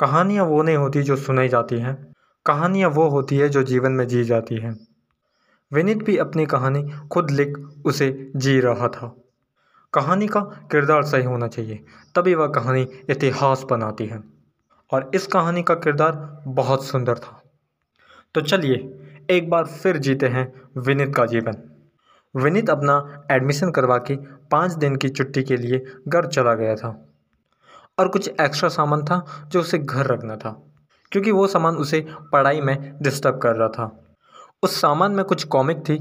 कहानियाँ वो नहीं होती जो सुनाई जाती हैं। कहानियाँ वो होती है जो जीवन में जी जाती हैं। विनीत भी अपनी कहानी खुद लिख उसे जी रहा था। कहानी का किरदार सही होना चाहिए, तभी वह कहानी इतिहास बनाती है। और इस कहानी का किरदार बहुत सुंदर था। तो चलिए, एक बार फिर जीते हैं विनीत का जीवन। विनीत अपना एडमिशन करवा के पाँच दिन की छुट्टी के लिए घर चला गया था। और कुछ एक्स्ट्रा सामान था जो उसे घर रखना था, क्योंकि वो सामान उसे पढ़ाई में डिस्टर्ब कर रहा था। उस सामान में कुछ कॉमिक थी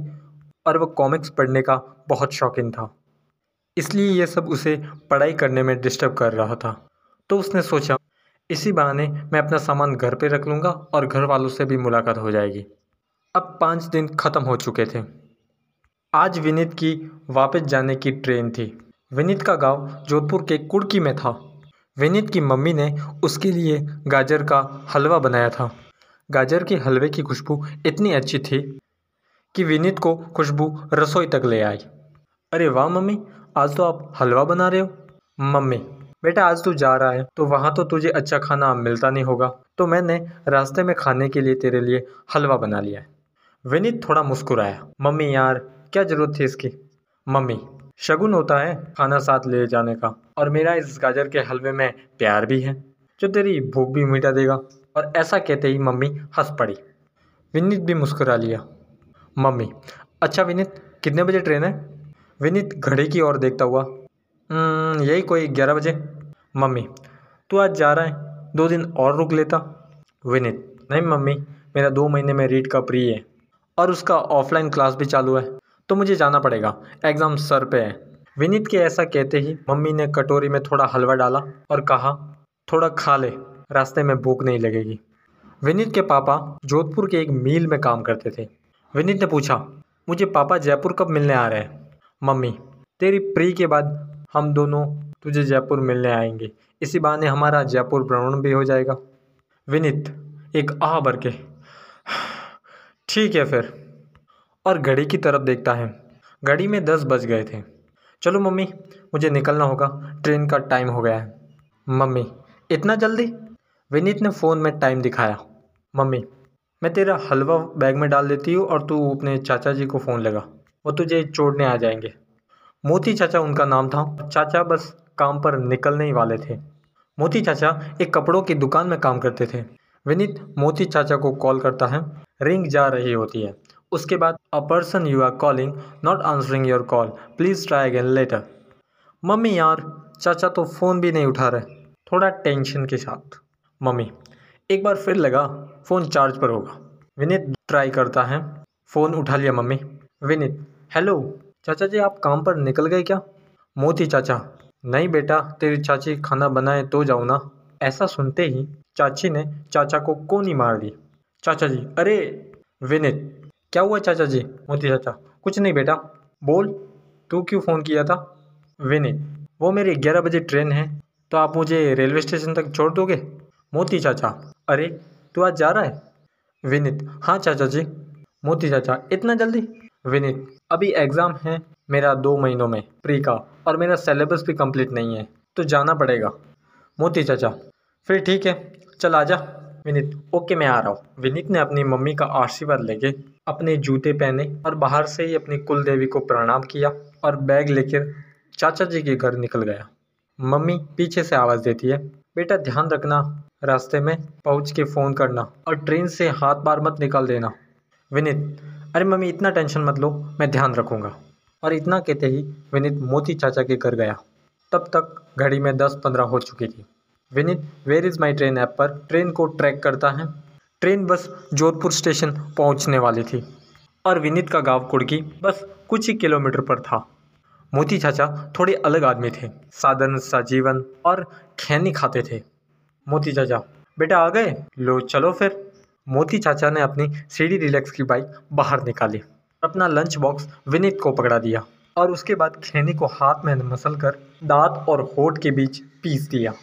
और वह कॉमिक्स पढ़ने का बहुत शौकीन था। इसलिए यह सब उसे पढ़ाई करने में डिस्टर्ब कर रहा था। तो उसने सोचा, इसी बहाने मैं अपना सामान घर पे रख लूँगा और घर वालों से भी मुलाकात हो जाएगी। अब पाँच दिन ख़त्म हो चुके थे। आज विनीत की वापस जाने की ट्रेन थी। विनीत का गाँव जोधपुर के कुड़की में था। विनीत की मम्मी ने उसके लिए गाजर का हलवा बनाया था। गाजर के हलवे की खुशबू इतनी अच्छी थी कि विनीत को खुशबू रसोई तक ले आई। अरे वाह मम्मी, आज तो आप हलवा बना रहे हो। मम्मी, बेटा आज तू जा रहा है तो वहाँ तो तुझे अच्छा खाना मिलता नहीं होगा। तो मैंने रास्ते में खाने के लिए तेरे लिए हलवा बना लिया है। विनीत थोड़ा मुस्कुराया। मम्मी यार, क्या ज़रूरत थी इसकी? मम्मी शगुन होता है खाना साथ ले जाने का। और मेरा इस गाजर के हलवे में प्यार भी है जो तेरी भूख भी मिटा देगा। और ऐसा कहते ही मम्मी हंस पड़ी। विनीत भी मुस्कुरा लिया। मम्मी अच्छा विनीत कितने बजे ट्रेन है? विनीत घड़ी की ओर देखता हुआ। "हम्म, यही कोई ग्यारह बजे। मम्मी तू आज जा रहा है दो दिन और रुक लेता। विनीत नहीं मम्मी मेरा दो महीने में रीड का प्री है। और उसका ऑफलाइन क्लास भी चालू है। तो मुझे जाना पड़ेगा। एग्ज़ाम सर पे है। विनीत के ऐसा कहते ही मम्मी ने कटोरी में थोड़ा हलवा डाला और कहा, थोड़ा खा ले, रास्ते में भूख नहीं लगेगी। विनीत के पापा जोधपुर के एक मील में काम करते थे। विनीत ने पूछा, मुझे पापा जयपुर कब मिलने आ रहे हैं? मम्मी, तेरी प्री के बाद हम दोनों तुझे जयपुर मिलने आएँगे। इसी बहाने हमारा जयपुर भ्रमण भी हो जाएगा। विनीत एक आह भर के, ठीक है फिर। और घड़ी की तरफ़ देखता है। घड़ी में दस बज गए थे। चलो मम्मी, मुझे निकलना होगा। ट्रेन का टाइम हो गया है। मम्मी, इतना जल्दी? विनीत ने फ़ोन में टाइम दिखाया। मम्मी, मैं तेरा हलवा बैग में डाल देती हूँ और तू अपने चाचा जी को फ़ोन लगा। वो तुझे छोड़ने आ जाएँगे। मोती चाचा उनका नाम था। चाचा बस काम पर निकलने ही वाले थे। मोती चाचा एक कपड़ों की दुकान में काम करते थे। विनीत मोती चाचा को कॉल करता है। रिंग जा रही होती है। उसके बाद a person you are calling not answering your call please try again later mummy यार, चाचा तो फ़ोन भी नहीं उठा रहे। थोड़ा टेंशन के साथ। मम्मी, एक बार फिर लगा, फ़ोन चार्ज पर होगा। विनीत ट्राई करता है। फ़ोन उठा लिया मम्मी। विनीत हेलो चाचा जी, आप काम पर निकल गए क्या? मोती चाचा, नहीं बेटा, तेरी चाची खाना बनाए तो जाओ ना। ऐसा सुनते ही चाची ने चाचा को कोनी मार दी। चाचा जी, अरे! विनीत क्या हुआ चाचा जी? मोती चाचा, कुछ नहीं बेटा। बोल, तू क्यों फ़ोन किया था? विनीत वो मेरी ग्यारह बजे ट्रेन है तो आप मुझे रेलवे स्टेशन तक छोड़ दोगे? मोती चाचा, अरे, तू आज जा रहा है? विनीत हाँ चाचा जी। मोती चाचा, इतना जल्दी? विनीत, अभी एग्ज़ाम है मेरा दो महीनों में, प्री का, और मेरा सिलेबस भी कंप्लीट नहीं है तो जाना पड़ेगा। मोती चाचा, फिर ठीक है, चल आजा विनीत, ओके मैं आ रहा हूँ। विनीत ने अपनी मम्मी का आशीर्वाद लेके अपने जूते पहने और बाहर से ही अपनी कुल देवी को प्रणाम किया और बैग लेकर चाचा जी के घर निकल गया। मम्मी पीछे से आवाज़ देती है, बेटा, ध्यान रखना, रास्ते में पहुँच के फ़ोन करना और ट्रेन से हाथ बार मत निकाल देना। विनीत, अरे मम्मी, इतना टेंशन मत लो, मैं ध्यान रखूँगा। और इतना कहते ही विनीत मोती चाचा के घर गया। तब तक घड़ी में दस पंद्रह हो चुकी थी। Vineet where is my train app पर ट्रेन को ट्रैक करता है। ट्रेन बस जोधपुर स्टेशन पहुँचने वाली थी। और विनीत का गाँव कुड़की बस कुछ ही किलोमीटर पर था। मोती चाचा थोड़े अलग आदमी थे। साधन सा जीवन और खैनी खाते थे। मोती चाचा, बेटा आ गए? लो, चलो फिर। मोती चाचा ने अपनी सीडी रिलैक्स की बाइक बाहर निकाली। अपना लंच बॉक्स विनीत को पकड़ा दिया और उसके बाद खैनी को हाथ में मसल कर दांत और होठ के बीच पीस दिया।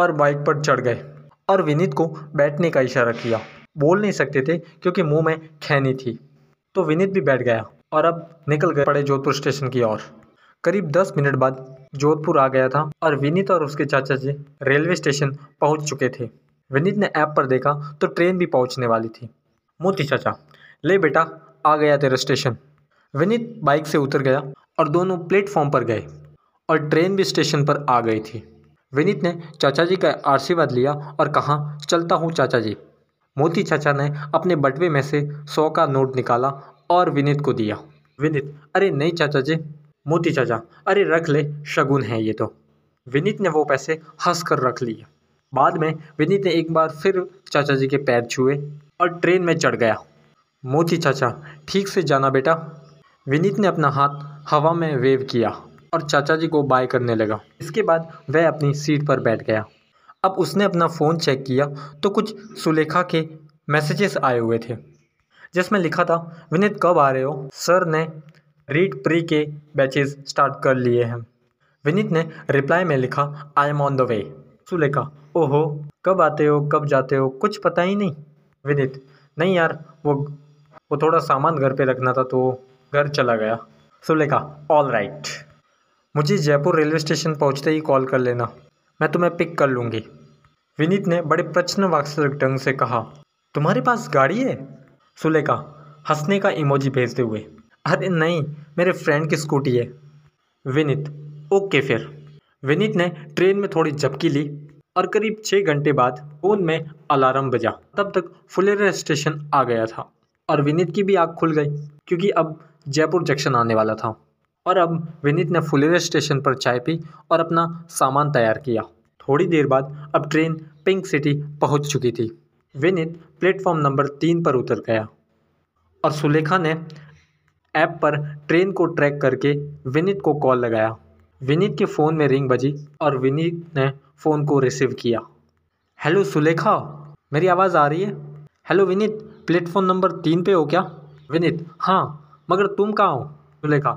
और बाइक पर चढ़ गए और विनीत को बैठने का इशारा किया। बोल नहीं सकते थे क्योंकि मुँह में खैनी थी। तो विनीत भी बैठ गया और अब निकल गए पड़े जोधपुर स्टेशन की ओर। करीब दस मिनट बाद जोधपुर आ गया था और विनीत और उसके चाचा जी रेलवे स्टेशन पहुँच चुके थे। विनीत ने ऐप पर देखा तो ट्रेन भी पहुँचने वाली थी। मोती चाचा, ले बेटा, आ गया तेरा स्टेशन। विनीत बाइक से उतर गया और दोनों प्लेटफॉर्म पर गए और ट्रेन भी स्टेशन पर आ गई थी। विनीत ने चाचा जी का आशीर्वाद लिया और कहा, चलता हूँ चाचा जी मोती चाचा ने अपने बटवे में से सौ का नोट निकाला और विनीत को दिया। विनीत, अरे नहीं चाचा जी मोती चाचा, अरे रख ले, शगुन है ये तो। विनीत ने वो पैसे हंस कर रख लिए। बाद में विनीत ने एक बार फिर चाचा जी के पैर छुए और ट्रेन में चढ़ गया। मोती चाचा, ठीक से जाना बेटा। विनीत ने अपना हाथ हवा में वेव किया। और चाचा जी को बाय करने लगा। इसके बाद वह अपनी सीट पर बैठ गया। अब उसने अपना फ़ोन चेक किया तो कुछ सुलेखा के मैसेजेस आए हुए थे, जिसमें लिखा था, विनीत, कब आ रहे हो? सर ने रीड प्री के बैचेस स्टार्ट कर लिए हैं। विनीत ने रिप्लाई में लिखा I am on the way Sulekha, ओहो, कब आते हो, कब जाते हो, कुछ पता ही नहीं। विनीत, नहीं यार, वो वो थोड़ा सामान घर पे रखना था तो घर चला गया। सुलेखा ऑल राइट मुझे जयपुर रेलवे स्टेशन पहुँचते ही कॉल कर लेना। मैं तुम्हें पिक कर लूँगी। विनीत ने बड़े प्रश्न वात्सलिक ढंग से कहा, तुम्हारे पास गाड़ी है? सुलेखा हंसने का इमोजी भेजते हुए, अरे नहीं, मेरे फ्रेंड की स्कूटी है। विनीत, ओके फिर। विनीत ने ट्रेन में थोड़ी झपकी ली और करीब छः घंटे बाद फ़ोन में अलार्म बजा। तब तक फुलेरा स्टेशन आ गया था और विनीत की भी आँख खुल गई, क्योंकि अब जयपुर जंक्शन आने वाला था। और अब विनीत ने फुलेरा स्टेशन पर चाय पी और अपना सामान तैयार किया। थोड़ी देर बाद अब ट्रेन पिंक सिटी पहुँच चुकी थी। विनीत प्लेटफॉर्म नंबर तीन पर उतर गया और सुलेखा ने ऐप पर ट्रेन को ट्रैक करके विनीत को कॉल लगाया। विनीत के फ़ोन में रिंग बजी और विनीत ने फ़ोन को रिसीव किया। हेलो सुलेखा, मेरी आवाज़ आ रही है? हेलो विनीत, प्लेटफॉर्म नंबर तीन पे हो क्या? विनीत हाँ मगर तुम कहाँ हो? सुलेखा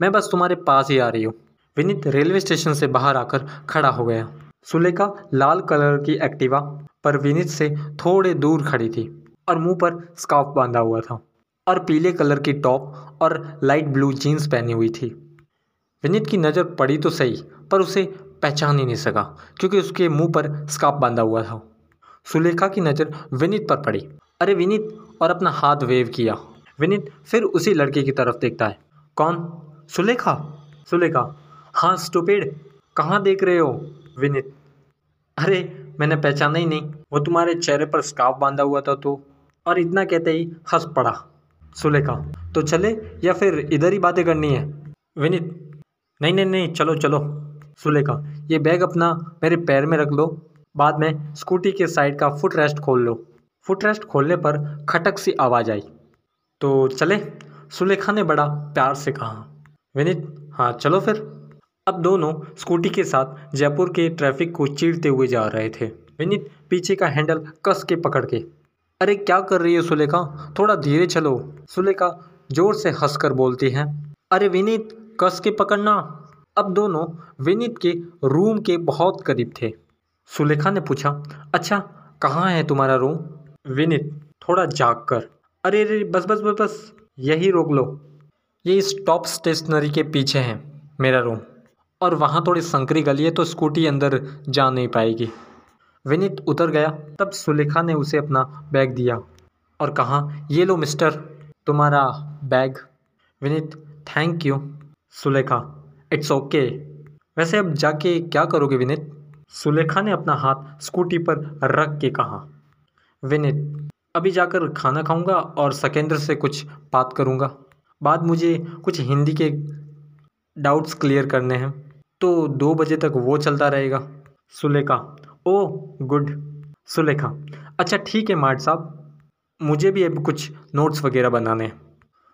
मैं बस तुम्हारे पास ही आ रही हूँ। विनीत रेलवे स्टेशन से बाहर आकर खड़ा हो गया। सुलेखा लाल कलर की एक्टिवा पर विनीत से थोड़े दूर खड़ी थी और मुँह पर स्कार्फ बांधा हुआ था और पीले कलर की टॉप और लाइट ब्लू जीन्स पहनी हुई थी। विनीत की नज़र पड़ी तो सही, पर उसे पहचान ही नहीं सका, क्योंकि उसके मुँह पर स्कार्फ बांधा हुआ था। सुलेखा की नज़र विनीत पर पड़ी। अरे विनीत, और अपना हाथ वेव किया। विनीत फिर उसी लड़के की तरफ़ देखता है। कौन? सुलेखा सुलेखा। हाँ स्टूपिड कहाँ देख रहे हो? विनित। अरे, मैंने पहचाना ही नहीं। वो तुम्हारे चेहरे पर स्कार्फ बांधा हुआ था तो। और इतना कहते ही हंस पड़ा सुलेखा। तो चले, या फिर इधर ही बातें करनी है? विनित। नहीं नहीं नहीं, चलो चलो। सुलेखा, ये बैग अपना मेरे पैर में रख लो। बाद में स्कूटी के साइड का फुट रेस्ट खोल लो। फुट रेस्ट खोलने पर खटक सी आवाज़ आई। तो चले, सुलेखा ने बड़ा प्यार से कहा। विनीत हाँ चलो फिर। अब दोनों स्कूटी के साथ जयपुर के ट्रैफ़िक को चीरते हुए जा रहे थे। विनीत पीछे का हैंडल कस के पकड़ के, अरे, क्या कर रही है सुलेखा? थोड़ा धीरे चलो। सुलेखा ज़ोर से हंसकर बोलती है, अरे विनीत, कस के पकड़ना? अब दोनों विनीत के रूम के बहुत करीब थे। सुलेखा ने पूछा अच्छा कहाँ है तुम्हारा रूम? विनीत थोड़ा जाग कर, अरे अरे, बस बस बस बस, यही रोक लो। ये इस टॉप स्टेशनरी के पीछे है, मेरा रूम और वहाँ थोड़ी संकरी गली है तो स्कूटी अंदर जा नहीं पाएगी। विनीत उतर गया, तब सुलेखा ने उसे अपना बैग दिया। और कहा, ये लो मिस्टर, तुम्हारा bag. Vineet, thank you. Sulekha, it's okay. वैसे अब जाके क्या करोगे विनीत? सुलेखा ने अपना हाथ स्कूटी पर रख के कहा। विनीत, अभी जाकर खाना खाऊँगा और सकेंद्र से कुछ बात करूँगा। बाद मुझे कुछ हिंदी के डाउट्स क्लियर करने हैं। तो दो बजे तक वो चलता रहेगा। सुलेखा, ओ, गुड। सुलेखा अच्छा ठीक है, मार्ट साहब। मुझे भी अब कुछ नोट्स वगैरह बनाने हैं।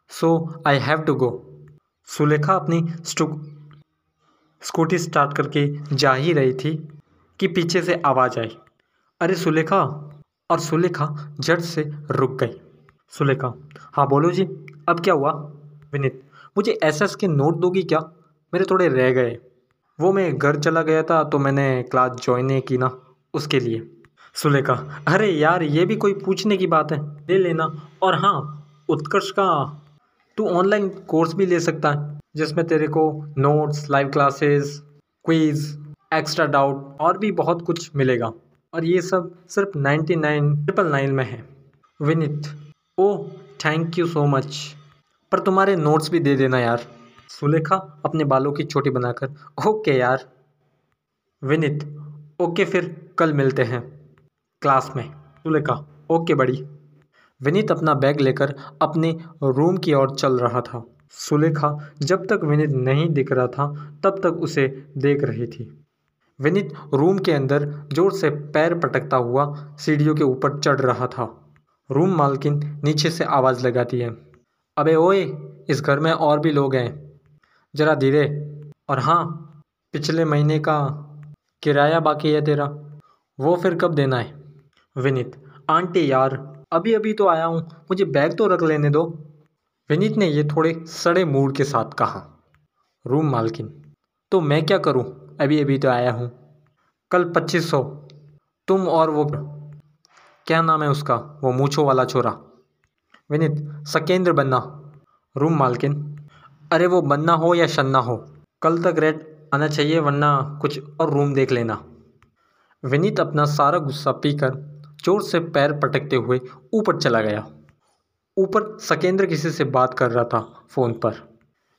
So I have to go Sulekha अपनी स्कूटी स्टार्ट करके जा ही रही थी कि पीछे से आवाज़ आई। अरे, सुलेखा। और सुलेखा झट से रुक गई। सुलेखा हाँ बोलो जी। अब क्या हुआ? विनीत, मुझे एस एस के नोट दोगी क्या? मेरे थोड़े रह गए। वो मैं घर चला गया था तो मैंने क्लास ज्वाइन नहीं की ना, उसके लिए। सुलेखा, अरे यार, ये भी कोई पूछने की बात है? ले लेना। और हाँ उत्कर्ष का तू ऑनलाइन कोर्स भी ले सकता है, जिसमें तेरे को notes live classes quiz extra doubt और भी बहुत कुछ मिलेगा। और ये सब सिर्फ़ नाइन्टी नाइन ट्रिपल नाइन में है। Vinit, oh thank you so much पर तुम्हारे नोट्स भी दे देना यार। सुलेखा अपने बालों की चोटी बनाकर ओके यार। विनित ओके फिर कल मिलते हैं क्लास में। सुलेखा ओके बड़ी। विनीत अपना बैग लेकर अपने रूम की ओर चल रहा था। सुलेखा जब तक विनीत नहीं दिख रहा था, तब तक उसे देख रही थी। विनीत रूम के अंदर ज़ोर से पैर पटकता हुआ सीढ़ियों के ऊपर चढ़ रहा था। रूम मालकिन नीचे से आवाज़ लगाती है। अबे ओए, इस घर में और भी लोग हैं। ज़रा धीरे। और हाँ पिछले महीने का किराया बाकी है तेरा। वो फिर कब देना है? विनीत, आंटी यार अभी अभी तो आया हूँ, मुझे बैग तो रख लेने दो। विनीत ने ये थोड़े सड़े मूड के साथ कहा। रूम मालकिन तो मैं क्या करूँ? अभी अभी तो आया हूँ। कल पच्चीस सौ। तुम और वो क्या नाम है उसका? वो मूछों वाला छोरा। विनीत, सकेंद्र बन्ना। रूम मालकिन। अरे वो बन्ना हो या शन्ना हो? कल तक रेट आना चाहिए, वरना कुछ और रूम देख लेना। विनीत अपना सारा गुस्सा पीकर ज़ोर से पैर पटकते हुए ऊपर चला गया। ऊपर सकेंद्र किसी से बात कर रहा था फ़ोन पर।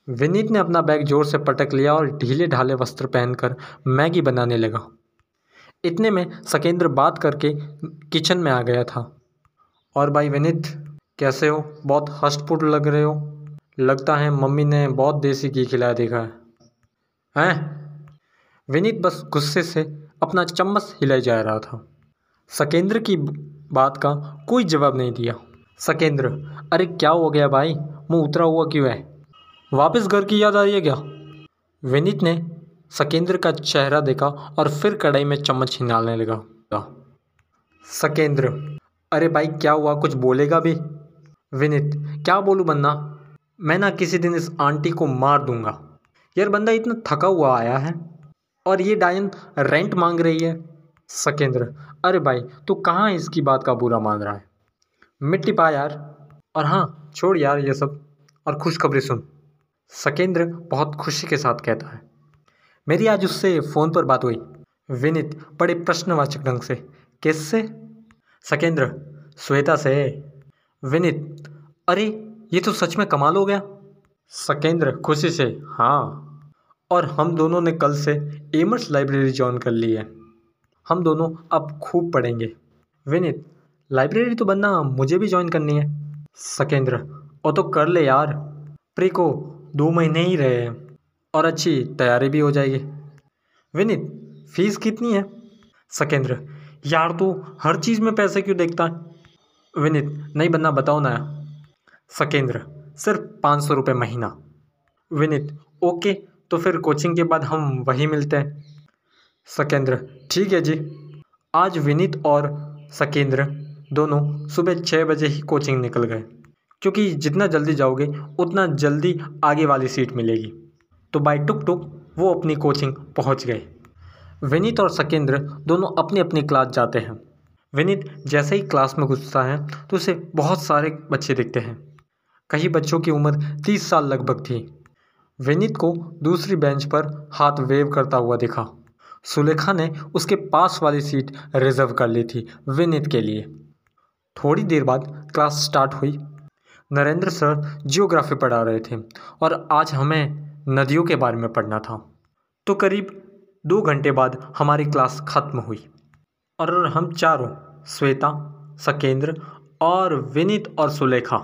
विनीत ने अपना बैग ज़ोर से पटक लिया और ढीले ढाले वस्त्र पहनकर मैगी बनाने लगा। इतने में सकेंद्र बात करके किचन में आ गया था। और भाई विनीत, कैसे हो? बहुत हष्टपुट लग रहे हो। लगता है मम्मी ने बहुत देसी घी खिलाया देखा है। हैं? विनीत बस गुस्से से अपना चम्मच हिलाए जा रहा था। सकेंद्र की बात का कोई जवाब नहीं दिया। सकेंद्र, अरे क्या हो गया भाई? मुँह उतरा हुआ क्यों है? वापस घर की याद आ रही है क्या? विनीत ने सकेंद्र का चेहरा देखा और फिर कढ़ाई में चम्मच हिलाने लगा। सकेंद्र, अरे भाई क्या हुआ? कुछ बोलेगा भी? विनित, क्या बोलूँ बन्ना? मैं ना किसी दिन इस आंटी को मार दूँगा। यार बंदा इतना थका हुआ आया है। और ये डायन रेंट मांग रही है। सकेंद्र, अरे भाई, तू कहाँ इसकी बात का बुरा मान रहा है? मिट्टी पा यार। और हाँ छोड़ यार ये सब। और खुशखबरी सुन। सकेंद्र बहुत खुशी के साथ कहता है। मेरी आज उससे फ़ोन पर बात हुई। विनित बड़े प्रश्नवाचक ढंग से, किससे? सकेंद्र, श्वेता से। विनित, अरे, ये तो सच में कमाल हो गया। सकेंद्र, खुशी से हाँ। और हम दोनों ने कल से एमर्स लाइब्रेरी ज्वाइन कर ली है। हम दोनों अब खूब पढ़ेंगे। विनित लाइब्रेरी तो बनना मुझे भी ज्वाइन करनी है। सकेंद्र ओ तो कर ले यार। प्री को दो महीने ही रहे हैं। और अच्छी तैयारी भी हो जाएगी। विनित, फ़ीस कितनी है? सकेंद्र, यार तू हर चीज़ में पैसे क्यों देखता है? विनित, नहीं बनना बताओ ना। सकेंद्र, सिर्फ़ पाँच सौ रुपये महीना। विनित, ओके तो फिर कोचिंग के बाद हम वहीं मिलते हैं। सकेंद्र, ठीक है जी। आज विनीत और सकेंद्र दोनों सुबह छः बजे ही कोचिंग निकल गए। क्योंकि जितना जल्दी जाओगे, उतना जल्दी आगे वाली सीट मिलेगी। तो बाई टुक टुक वो अपनी कोचिंग पहुँच गए। विनीत और सकेंद्र दोनों अपनी अपनी क्लास जाते हैं। विनीत जैसे ही क्लास में घुसता है तो उसे बहुत सारे बच्चे दिखते हैं। कई बच्चों की उम्र तीस साल लगभग थी। विनीत को दूसरी बेंच पर हाथ वेव करता हुआ दिखा। सुलेखा ने उसके पास वाली सीट रिज़र्व कर ली थी विनीत के लिए। थोड़ी देर बाद क्लास स्टार्ट हुई। नरेंद्र सर जियोग्राफी पढ़ा रहे थे और आज हमें नदियों के बारे में पढ़ना था। तो करीब दो घंटे बाद हमारी क्लास ख़त्म हुई और हम चारों, श्वेता, सकेंद्र और विनीत और सुलेखा,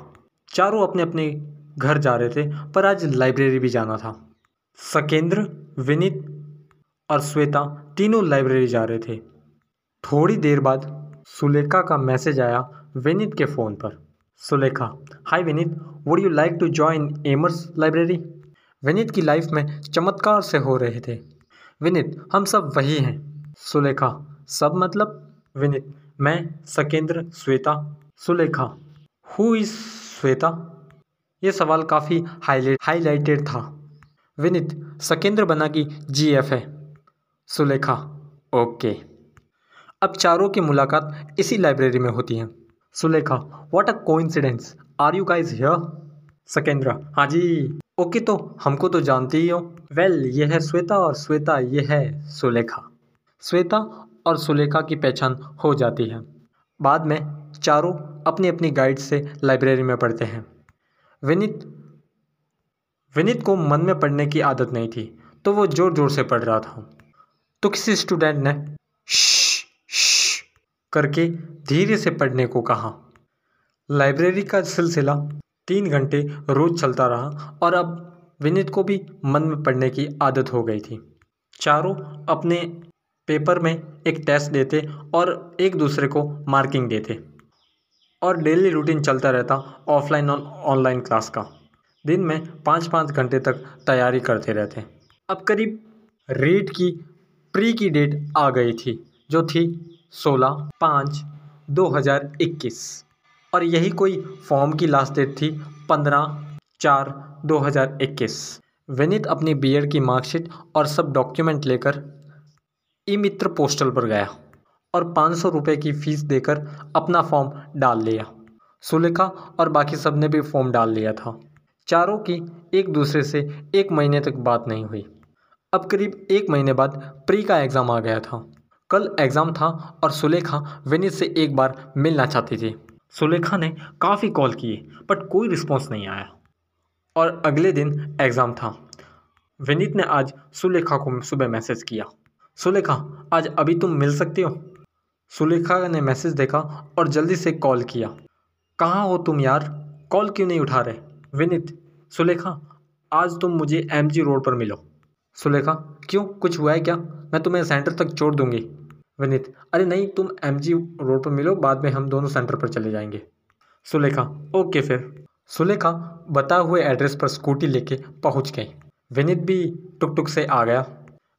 चारों अपने अपने घर जा रहे थे, पर आज लाइब्रेरी भी जाना था। सकेंद्र, विनीत और श्वेता तीनों लाइब्रेरी जा रहे थे। थोड़ी देर बाद सुलेखा का मैसेज आया विनीत के फ़ोन पर। Sulekha, hi Vineet would you like to join एमर्स library Vineet की लाइफ में चमत्कार से हो रहे थे। विनीत, हम सब वही हैं। सुलेखा, सब मतलब? विनीत, मैं Sakendra Shweta. Sulekha who is Shweta? ये सवाल काफ़ी हाईलाइट हाईलाइटेड था। विनीत, सकेंद्र बना की जी एफ़ है। सुलेखा ओके अब चारों की मुलाकात इसी लाइब्रेरी में होती है। Sulekha what a coincidence are you guys here Sakendra हाँ जी। ओके तो हमको तो जानते ही हो। वेल, ये है श्वेता और श्वेता, ये है सुलेखा। श्वेता और सुलेखा की पहचान हो जाती है। बाद में चारों अपनी अपनी गाइड से लाइब्रेरी में पढ़ते हैं। विनीत विनीत को मन में पढ़ने की आदत नहीं थी तो वो ज़ोर ज़ोर से पढ़ रहा था। तो किसी स्टूडेंट ने श करके धीरे से पढ़ने को कहा। लाइब्रेरी का सिलसिला तीन घंटे रोज चलता रहा और अब विनीत को भी मन में पढ़ने की आदत हो गई थी। चारों अपने पेपर में एक टेस्ट देते और एक दूसरे को मार्किंग देते और डेली रूटीन चलता रहता ऑफलाइन और ऑनलाइन क्लास का। दिन में पाँच पाँच घंटे तक तैयारी करते रहते। अब करीब रीट की प्री की डेट आ गई थी, जो थी सोलह पाँच दो हज़ार इक्कीस। और यही कोई फॉर्म की लास्ट डेट थी पंद्रह चार दो हज़ार इक्कीस। विनीत अपनी बीएड की मार्कशीट और सब डॉक्यूमेंट लेकर ई मित्र पोस्टल पर गया और पाँच सौ रुपये की फ़ीस देकर अपना फॉर्म डाल लिया। सुलेखा और बाकी सबने भी फॉर्म डाल लिया था। चारों की एक दूसरे से एक महीने तक बात नहीं हुई। अब करीब एक महीने बाद प्री का एग्ज़ाम आ गया था। कल एग्ज़ाम था और सुलेखा विनीत से एक बार मिलना चाहती थी। सुलेखा ने काफ़ी कॉल किए, बट कोई रिस्पॉन्स नहीं आया। और अगले दिन एग्ज़ाम था। विनीत ने आज सुलेखा को सुबह मैसेज किया। सुलेखा, आज अभी तुम मिल सकती हो? सुलेखा ने मैसेज देखा और जल्दी से कॉल किया। कहाँ हो तुम यार? कॉल क्यों नहीं उठा रहे? विनीत, सुलेखा, आज तुम मुझे एमजी रोड पर मिलो। सुलेखा, क्यों? कुछ हुआ है क्या? मैं तुम्हें सेंटर तक छोड़ दूँगी। विनीत, अरे नहीं, तुम एमजी रोड पर मिलो, बाद में हम दोनों सेंटर पर चले जाएँगे। सुलेखा ओके फिर। सुलेखा बताए हुए एड्रेस पर स्कूटी लेके पहुँच गई। विनीत भी टुक टुक से आ गया।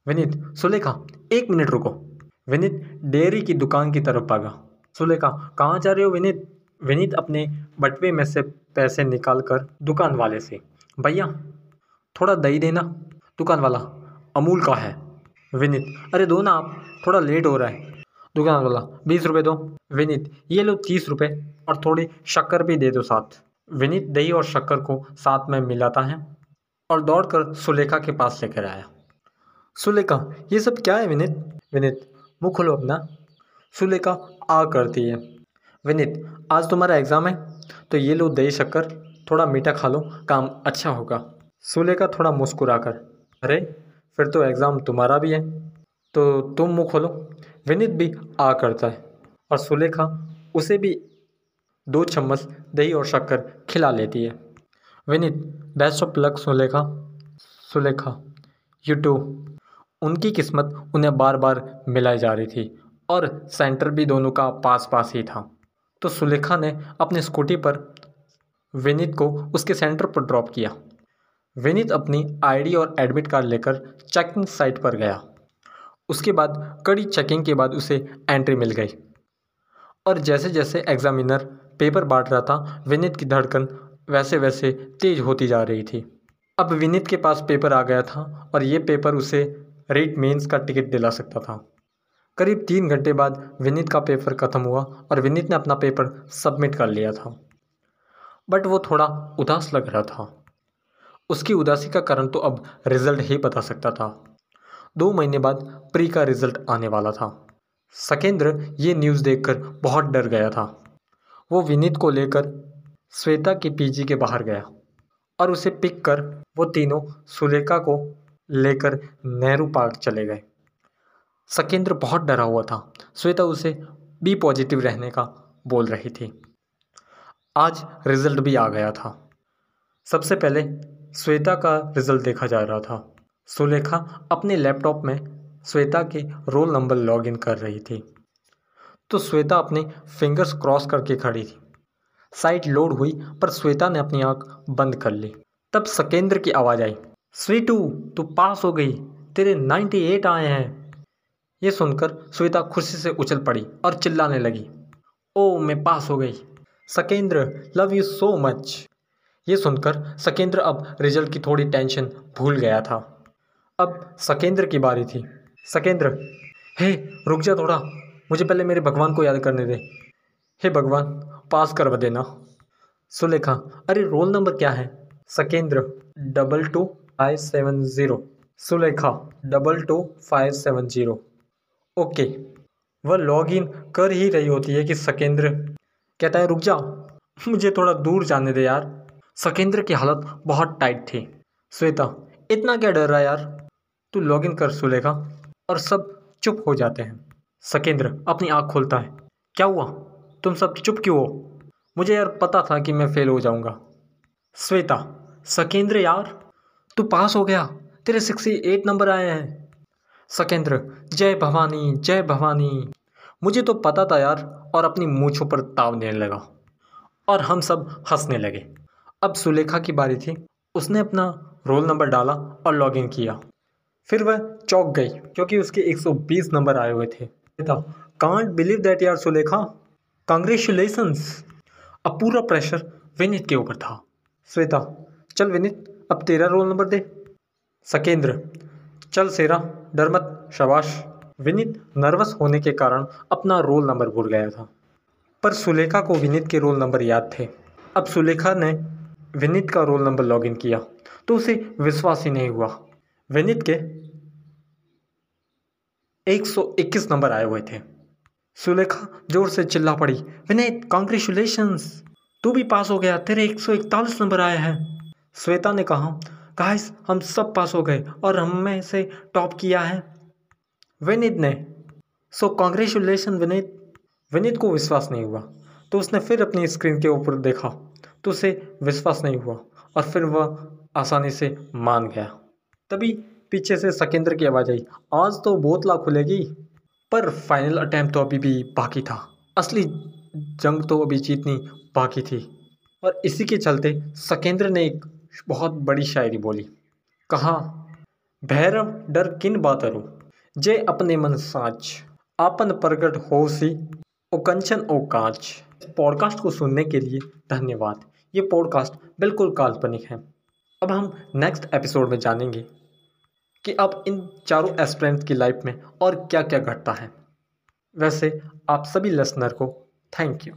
विनीत, सुलेखा, एक मिनट रुको। विनीत डेयरी की दुकान की तरफ़ भागा। सुलेखा, कहाँ जा रहे हो विनीत? विनीत अपने बटवे में से पैसे निकाल कर दुकान वाले से, भैया, थोड़ा दही देना, दुकान वाला अमूल का है। विनीत, अरे दो ना आप थोड़ा लेट हो रहा है। दुकान वाला, बीस रुपये दो। विनीत, ये लो तीस रुपये और थोड़ी शक्कर भी दे दो साथ। विनीत दही और शक्कर को साथ में मिलाता है और दौड़कर सुलेखा के पास लेकर आया। सुलेखा, ये सब क्या है विनीत? विनीत, मुँह खोलो अपना। सुलेखा, आ करती है। विनीत, आज तुम्हारा एग्ज़ाम है तो ये लो दही, शक्कर, थोड़ा मीठा खा लो, काम अच्छा होगा। सुलेखा थोड़ा मुस्कुरा कर अरे, फिर तो एग्ज़ाम तुम्हारा भी है। तो तुम मुँह खोलो। विनीत भी आ करता है और सुलेखा उसे भी दो चम्मच दही और शक्कर खिला लेती है। Vineet best of luck Sulekha. Sulekha you too उनकी किस्मत उन्हें बार बार मिलाई जा रही थी और सेंटर भी दोनों का पास पास ही था। तो सुलेखा ने अपनी स्कूटी पर विनीत को उसके सेंटर पर ड्रॉप किया। विनीत अपनी आईडी और एडमिट कार्ड लेकर चेकिंग साइट पर गया। उसके बाद कड़ी चेकिंग के बाद उसे एंट्री मिल गई। और जैसे जैसे एग्जामिनर पेपर बांट रहा था, विनीत की धड़कन वैसे वैसे तेज होती जा रही थी। अब विनीत के पास पेपर आ गया था और ये पेपर उसे रेट मेंस का टिकट दिला सकता था। करीब तीन घंटे बाद विनीत का पेपर ख़त्म हुआ और विनीत ने अपना पेपर सबमिट कर लिया था। बट वो थोड़ा उदास लग रहा था। उसकी उदासी का कारण तो अब रिज़ल्ट ही बता सकता था। दो महीने बाद प्री का रिज़ल्ट आने वाला था। सकेंद्र ये न्यूज़ देखकर बहुत डर गया था। वो विनीत को लेकर श्वेता के पीजी के बाहर गया और उसे पिक कर वो तीनों सुलेखा को लेकर नेहरू पार्क चले गए। सकेंद्र बहुत डरा हुआ था। श्वेता उसे बी पॉजिटिव रहने का बोल रही थी। आज रिज़ल्ट भी आ गया था। सबसे पहले श्वेता का रिज़ल्ट देखा जा रहा था। सुलेखा अपने लैपटॉप में श्वेता के रोल नंबर लॉगिन कर रही थी। तो श्वेता अपने फिंगर्स क्रॉस करके खड़ी थी। साइट लोड हुई, पर श्वेता ने अपनी आँख बंद कर ली। तब सकेंद्र की आवाज़ आई, स्वीटू, तू पास हो गई, तेरे नाइन्टी एट आए हैं। ये सुनकर श्वेता खुशी से उछल पड़ी और चिल्लाने लगी, ओ, मैं पास हो गई। Sakendra love you so much ये सुनकर सकेंद्र अब रिज़ल्ट की थोड़ी टेंशन भूल गया था। अब सकेंद्र की बारी थी। सकेंद्र, हे, रुक जा थोड़ा। मुझे पहले मेरे भगवान को याद करने दे। हे भगवान, पास करवा देना। सुलेखा, अरे रोल नंबर क्या है? Sakendra, double two five seven zero. Sulekha, double two five seven zero. Okay, वह लॉग इन कर ही रही होती है कि सकेंद्र। कहता है, रुक जा। मुझे थोड़ा दूर जाने दे यार। सकेंद्र की हालत बहुत टाइट थी। श्वेता, इतना क्या डर रहा यार? तू लॉग इन कर सुलेखा और सब चुप हो जाते हैं। सकेंद्र अपनी आँख खोलता है। क्या हुआ? तुम सब चुप क्यों हो? मुझे यार पता था कि मैं फेल हो जाऊँगा। श्वेता, सकेंद्र यार, तू पास हो गया। तेरे सिक्सटी एट नंबर आए हैं। सकेंद्र, जय भवानी जय भवानी। मुझे तो पता था यार, और अपनी मूछों पर ताव देने लगा। और हम सब हंसने लगे। अब सुलेखा की बारी थी। उसने अपना रोल नंबर डाला और लॉगिन किया। फिर वह चौक गई, क्योंकि उसके 120 नंबर आए हुए थे। कांट बिलीव दैट यार सुलेखा। कॉन्ग्रेचुलेसन्स अब पूरा प्रेशर विनित के ऊपर था। श्वेता, चल विनीत, अब तेरा रोल नंबर दे। सकेंद्र, चल सेरा, डर मत, शबाश। विनित नर्वस होने के कारण अपना रोल नंबर भूल गया था। पर सुलेखा को विनित के रोल नंबर याद थे। अब सुलेखा ने विनित का रोल नंबर लॉगिन किया तो उसे विश्वास ही नहीं हुआ। विनीत के 121 नंबर आए हुए थे। सुलेखा ज़ोर से चिल्ला पड़ी विनीत कॉन्ग्रेचुलेशंस तू भी पास हो गया, तेरे 141 नंबर आए हैं। श्वेता ने कहा गाइस हम सब पास हो गए और हमें से टॉप किया है। विनीत ने सो कॉन्ग्रेचुलेशन विनीत। विनीत को विश्वास नहीं हुआ तो उसने फिर अपनी स्क्रीन के ऊपर देखा तो उसे विश्वास नहीं हुआ और फिर वह आसानी से मान गया। तभी पीछे से सकेंद्र की आवाज़ आई। आज तो बोतला खुलेगी, पर फाइनल अटैम्प्ट तो अभी भी बाकी था। असली जंग तो अभी जीतनी बाकी थी। और इसी के चलते सकेंद्र ने एक बहुत बड़ी शायरी बोली। कहा, भैरव, डर किन बातरो जे अपने मन साच आपन प्रगट हो सी ओ कंचन ओ कांच पॉडकास्ट को सुनने के लिए धन्यवाद। ये पॉडकास्ट बिल्कुल काल्पनिक है। अब हम नेक्स्ट एपिसोड में जानेंगे। कि आप इन चारों एस्पिरेंट्स की लाइफ में और क्या क्या घटता है। वैसे, आप सभी लिसनर को थैंक यू